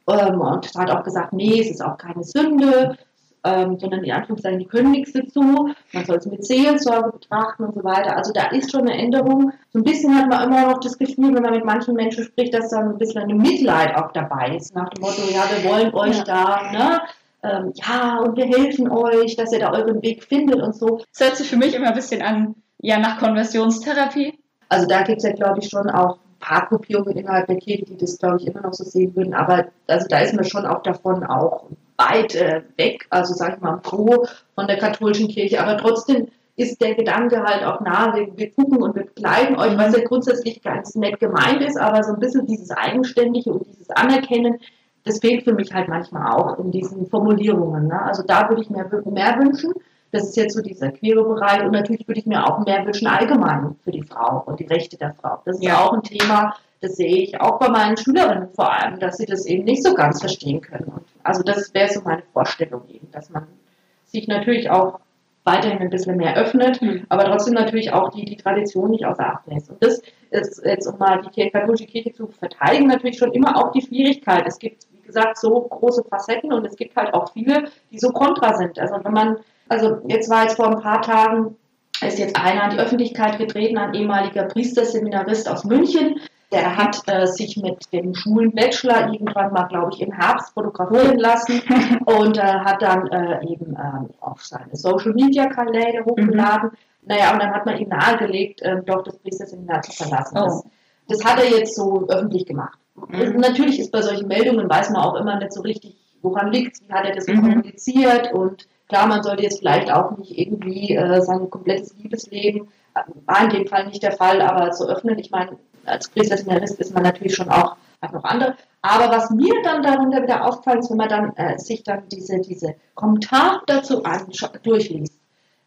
ähm, und hat auch gesagt, nee, es ist auch keine Sünde, ähm, sondern die Anführungszeichen, die können nichts dazu, man soll es mit Seelsorge betrachten und so weiter. Also da ist schon eine Änderung. So ein bisschen hat man immer noch das Gefühl, wenn man mit manchen Menschen spricht, dass da ein bisschen eine Mitleid auch dabei ist, nach dem Motto, ja, wir wollen euch ja. da, ne? ähm, ja, und wir helfen euch, dass ihr da euren Weg findet und so. Das hört sich für mich immer ein bisschen an, ja, nach Konversionstherapie. Also da gibt es ja, glaube ich, schon auch ein paar Gruppierungen innerhalb der Kirche, die das, glaube ich, immer noch so sehen würden. Aber also da ist man schon auch davon auch weit äh, weg, also sage ich mal pro von der katholischen Kirche. Aber trotzdem ist der Gedanke halt auch nahe, wir, wir gucken und wir begleiten euch, was ja grundsätzlich ganz nett gemeint ist, aber so ein bisschen dieses Eigenständige und dieses Anerkennen, das fehlt für mich halt manchmal auch in diesen Formulierungen. Ne? Also da würde ich mir mehr wünschen. Das ist jetzt so dieser queere Bereich. Und natürlich würde ich mir auch mehr wünschen allgemein für die Frau und die Rechte der Frau. Das ist ja auch ein Thema, das sehe ich auch bei meinen Schülerinnen vor allem, dass sie das eben nicht so ganz verstehen können. Und also das wäre so meine Vorstellung eben, dass man sich natürlich auch weiterhin ein bisschen mehr öffnet, mhm. aber trotzdem natürlich auch die, die Tradition nicht außer Acht lässt. Und das ist jetzt, um mal die katholische Kirche zu verteidigen, natürlich schon immer auch die Schwierigkeit. Es gibt gesagt, so große Facetten und es gibt halt auch viele, die so kontra sind. Also wenn man, also jetzt war jetzt vor ein paar Tagen, ist jetzt einer an die Öffentlichkeit getreten, ein ehemaliger Priesterseminarist aus München, der hat äh, sich mit dem Schulenbachelor irgendwann mal, glaube ich, im Herbst fotografieren lassen und äh, hat dann äh, eben ähm, auf seine Social Media Kanäle hochgeladen. Mhm. Naja, und dann hat man ihm nahegelegt, äh, doch das Priesterseminar zu verlassen. Oh. Das, das, hat er jetzt so öffentlich gemacht. Mhm. Natürlich ist bei solchen Meldungen, weiß man auch immer nicht so richtig, woran liegt wie hat er das mhm. kommuniziert und klar, man sollte jetzt vielleicht auch nicht irgendwie äh, sein komplettes Liebesleben, äh, war in dem Fall nicht der Fall, aber zu öffnen, ich meine, als Priestersemiarist ist man natürlich schon auch, hat noch andere. Aber was mir dann darunter wieder auffällt, ist, wenn man dann äh, sich dann diese, diese Kommentare dazu durchliest,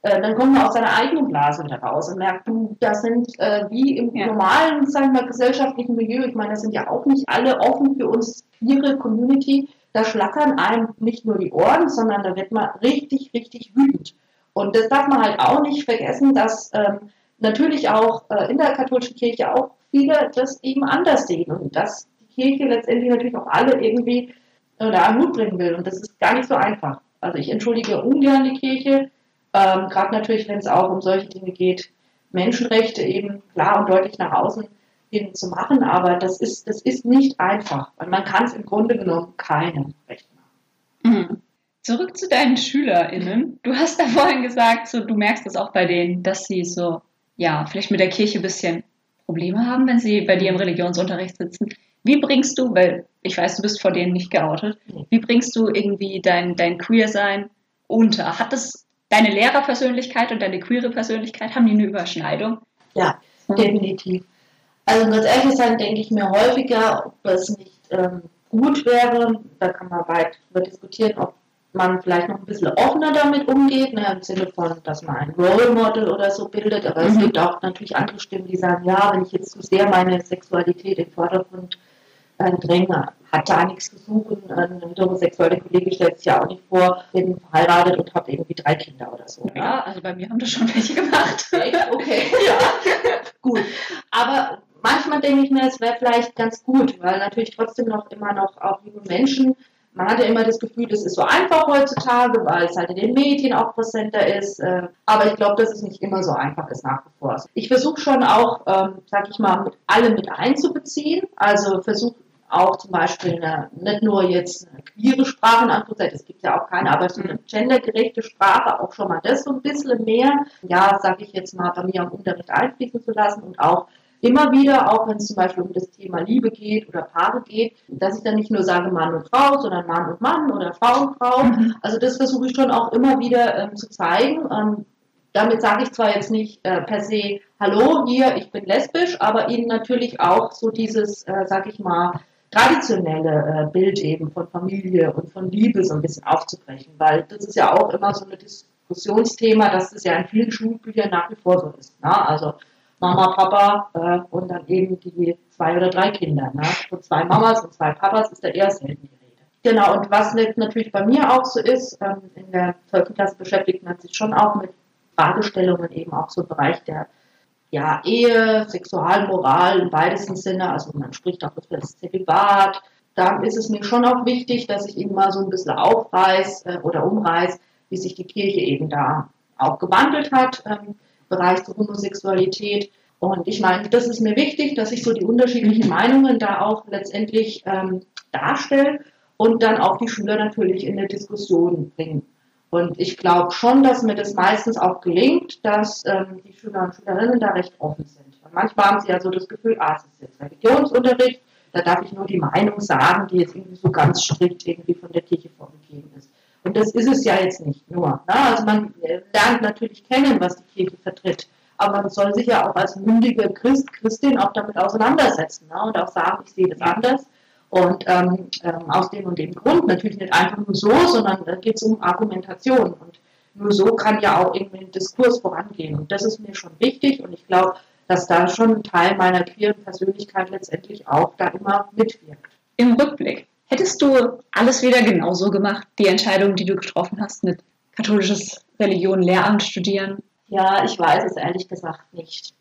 äh, dann kommt man aus seiner eigenen Blase wieder raus und merkt, du, das sind äh, wie im ja. normalen, sagen wir mal, gesellschaftlichen Milieu, ich meine, das sind ja auch nicht alle offen für uns ihre Community, da schlackern einem nicht nur die Ohren, sondern da wird man richtig, richtig wütend. Und das darf man halt auch nicht vergessen, dass ähm, natürlich auch äh, in der katholischen Kirche auch viele das eben anders sehen und dass die Kirche letztendlich natürlich auch alle irgendwie äh, da einen Hut bringen will. Und das ist gar nicht so einfach. Also ich entschuldige ungern die Kirche, ähm, Gerade natürlich, wenn es auch um solche Dinge geht, Menschenrechte eben klar und deutlich nach außen hin zu machen, aber das ist, das ist nicht einfach, weil man kann es im Grunde genommen keinem recht machen. Mhm. Zurück zu deinen SchülerInnen. Du hast da vorhin gesagt, so, du merkst das auch bei denen, dass sie so, ja, vielleicht mit der Kirche ein bisschen Probleme haben, wenn sie bei dir im Religionsunterricht sitzen. Wie bringst du, weil ich weiß, du bist vor denen nicht geoutet, wie bringst du irgendwie dein, dein Queer-Sein unter? Hat das deine Lehrerpersönlichkeit und deine queere Persönlichkeit, haben die eine Überschneidung? Ja, hm. definitiv. Also ganz ehrlich sein, denke ich mir häufiger, ob es nicht ähm, gut wäre, da kann man weit darüber diskutieren, ob man vielleicht noch ein bisschen offener damit umgeht, ne, im Sinne von, dass man ein Role Model oder so bildet, aber mhm. es gibt auch natürlich andere Stimmen, die sagen, ja, wenn ich jetzt zu sehr meine Sexualität in den Vordergrund äh, dränge, hat da nichts zu suchen. Ein homosexueller Kollege stellt sich ja auch nicht vor, bin verheiratet und habe irgendwie drei Kinder oder so. Ja, ne? also bei mir haben das schon welche gemacht. Okay, ja, gut. Aber manchmal denke ich mir, es wäre vielleicht ganz gut, weil natürlich trotzdem noch immer noch auch junge Menschen, man hat ja immer das Gefühl, das ist so einfach heutzutage, weil es halt in den Medien auch präsenter ist. Äh, aber ich glaube, dass es nicht immer so einfach ist nach wie vor. Ich versuche schon auch, ähm, sag ich mal, mit alle mit einzubeziehen. Also versuche auch zum Beispiel eine, nicht nur jetzt eine queere Sprache in Anführungszeichen, es gibt ja auch keine, aber so eine gendergerechte Sprache, auch schon mal das so ein bisschen mehr, ja, sage ich jetzt mal, bei mir am Unterricht einfließen zu lassen und auch immer wieder, auch wenn es zum Beispiel um das Thema Liebe geht oder Paare geht, dass ich dann nicht nur sage Mann und Frau, sondern Mann und Mann oder Frau und Frau. Mhm. Also das versuche ich schon auch immer wieder ähm, zu zeigen. Ähm, damit sage ich zwar jetzt nicht äh, per se, hallo, hier, ich bin lesbisch, aber ihnen natürlich auch so dieses, äh, sag ich mal, traditionelle äh, Bild eben von Familie und von Liebe so ein bisschen aufzubrechen, weil das ist ja auch immer so ein Diskussionsthema, dass das ja in vielen Schulbüchern nach wie vor so ist. Ne? Also Mama, Papa äh, und dann eben die zwei oder drei Kinder. Ne? Und zwei Mamas und zwei Papas ist da eher selten die Rede. Genau, und was natürlich bei mir auch so ist, ähm, in der 12. Klasse beschäftigt man sich schon auch mit Fragestellungen eben auch so im Bereich der ja, Ehe, Sexualmoral im weitesten Sinne, also man spricht auch über das Zelibat. Da ist es mir schon auch wichtig, dass ich Ihnen mal so ein bisschen aufreiß äh, oder umreiß, wie sich die Kirche eben da auch gewandelt hat ähm, Bereich der Homosexualität. Und ich meine, das ist mir wichtig, dass ich so die unterschiedlichen Meinungen da auch letztendlich ähm, darstelle und dann auch die Schüler natürlich in eine Diskussion bringen. Und ich glaube schon, dass mir das meistens auch gelingt, dass ähm, die Schüler und Schülerinnen da recht offen sind. Und manchmal haben sie ja so das Gefühl, ah, es ist jetzt Religionsunterricht, da darf ich nur die Meinung sagen, die jetzt irgendwie so ganz strikt irgendwie von der Kirche vorgegeben ist. Und das ist es ja jetzt nicht nur. Ne? Also man lernt natürlich kennen, was die Kirche vertritt. Aber man soll sich ja auch als mündiger Christ, Christin auch damit auseinandersetzen ne? und auch sagen, ich sehe das anders und ähm, ähm, aus dem und dem Grund, natürlich nicht einfach nur so, sondern da geht es um Argumentation. Und nur so kann ja auch irgendwie ein Diskurs vorangehen. Und das ist mir schon wichtig und ich glaube, dass da schon ein Teil meiner queeren Persönlichkeit letztendlich auch da immer mitwirkt. Im Rückblick, hättest du alles wieder genauso gemacht, die Entscheidung, die du getroffen hast mit katholisches Religion, Lehramt studieren? Ja, ich weiß es ehrlich gesagt nicht.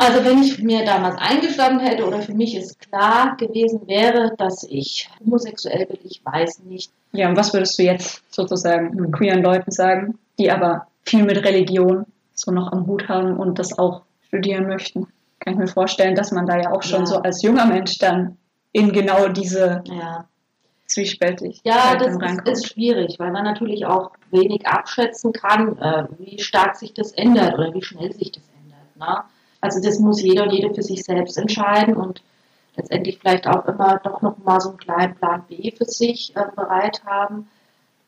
Also wenn ich mir damals eingestanden hätte oder für mich es klar gewesen wäre, dass ich homosexuell bin, ich weiß nicht. Ja, und was würdest du jetzt sozusagen queeren Leuten sagen, die aber viel mit Religion so noch am Hut haben und das auch studieren möchten? Kann ich mir vorstellen, dass man da ja auch schon ja. so als junger Mensch dann in genau diese ja. zwiespältig. Ja, das ist, ist, schwierig, weil man natürlich auch wenig abschätzen kann, äh, wie stark sich das ändert oder wie schnell sich das ändert. Ne? Also das muss jeder und jede für sich selbst entscheiden und letztendlich vielleicht auch immer doch noch mal so einen kleinen Plan B für sich äh, bereit haben.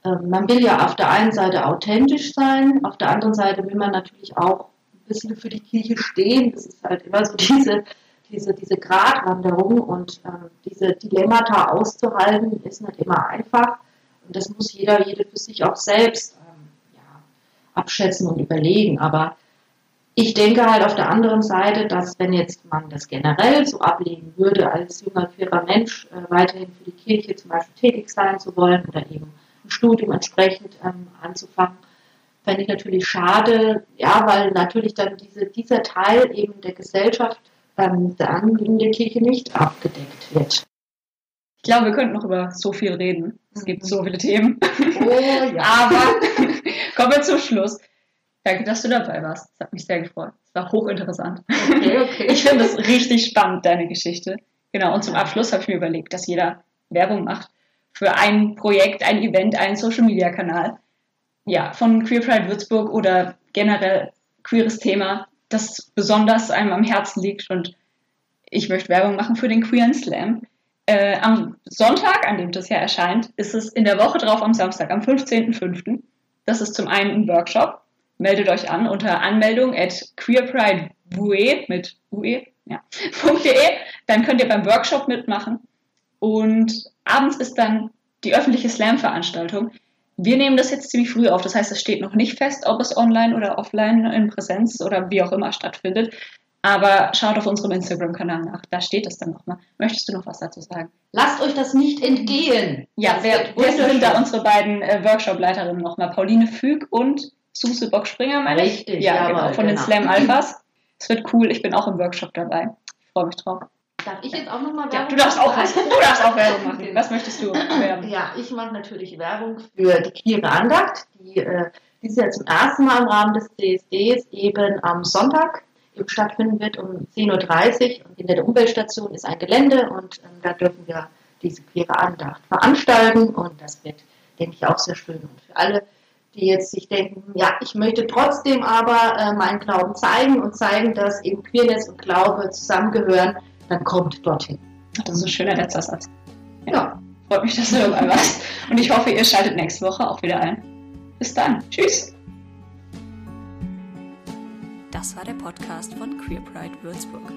Ähm, man will ja auf der einen Seite authentisch sein, auf der anderen Seite will man natürlich auch ein bisschen für die Kirche stehen. Das ist halt immer so diese, diese, diese Gratwanderung und äh, diese Dilemmata auszuhalten, ist nicht immer einfach. Und das muss jeder, jede für sich auch selbst ähm, ja, abschätzen und überlegen. Aber ich denke halt auf der anderen Seite, dass wenn jetzt man das generell so ablehnen würde, als junger, queerer Mensch äh, weiterhin für die Kirche zum Beispiel tätig sein zu wollen oder eben ein Studium entsprechend ähm, anzufangen, fände ich natürlich schade, ja, weil natürlich dann diese, dieser Teil eben der Gesellschaft ähm, dann in der Kirche nicht abgedeckt wird. Ich glaube, wir könnten noch über so viel reden. Es gibt so viele Themen. Oh, ja. Aber kommen wir zum Schluss. Danke, dass du dabei warst. Das hat mich sehr gefreut. Es war hochinteressant. Okay, okay. Ich finde es richtig spannend, deine Geschichte. Genau, und zum Abschluss habe ich mir überlegt, dass jeder Werbung macht für ein Projekt, ein Event, einen Social-Media-Kanal. Ja, von Queer Pride Würzburg oder generell queeres Thema, das besonders einem am Herzen liegt. Und ich möchte Werbung machen für den Queer Slam. Äh, am Sonntag, an dem das ja erscheint, ist es in der Woche drauf am Samstag, am 15.05. Das ist zum einen ein Workshop meldet euch an unter Anmeldung at queerpridevue mit ue, ja, .de. Dann könnt ihr beim Workshop mitmachen. Und abends ist dann die öffentliche Slam-Veranstaltung. Wir nehmen das jetzt ziemlich früh auf. Das heißt, es steht noch nicht fest, ob es online oder offline in Präsenz oder wie auch immer stattfindet. Aber schaut auf unserem Instagram-Kanal nach. Da steht es dann nochmal. Möchtest du noch was dazu sagen? Lasst euch das nicht entgehen. Ja, wer, wer sind da unsere beiden äh, Workshop-Leiterinnen nochmal? Pauline Füg und Suse Bock-Springer, meine ich. Richtig, ja, genau, von genau. den Slam Alphas. Es wird cool, ich bin auch im Workshop dabei. Ich freue mich drauf. Darf ich jetzt auch nochmal Werbung ja, du darfst auch, du darfst auch Werbung machen. Was möchtest du werben? Ja, ich mache natürlich Werbung für die queere Andacht, die äh, dieses Jahr zum ersten Mal im Rahmen des CSDs eben am Sonntag eben stattfinden wird um 10.30 Uhr. Und hinter der Umweltstation ist ein Gelände und ähm, da dürfen wir diese queere Andacht veranstalten. Und das wird, denke ich, auch sehr schön. Und für alle, die jetzt sich denken, ja, ich möchte trotzdem aber äh, meinen Glauben zeigen und zeigen, dass eben Queerness und Glaube zusammengehören, dann kommt dorthin. Das ist ein schöner letzter Satz. Ja, ja. freut mich, dass du dabei warst. Und ich hoffe, ihr schaltet nächste Woche auch wieder ein. Bis dann. Tschüss. Das war der Podcast von Queer Pride Würzburg.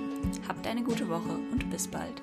Habt eine gute Woche und bis bald.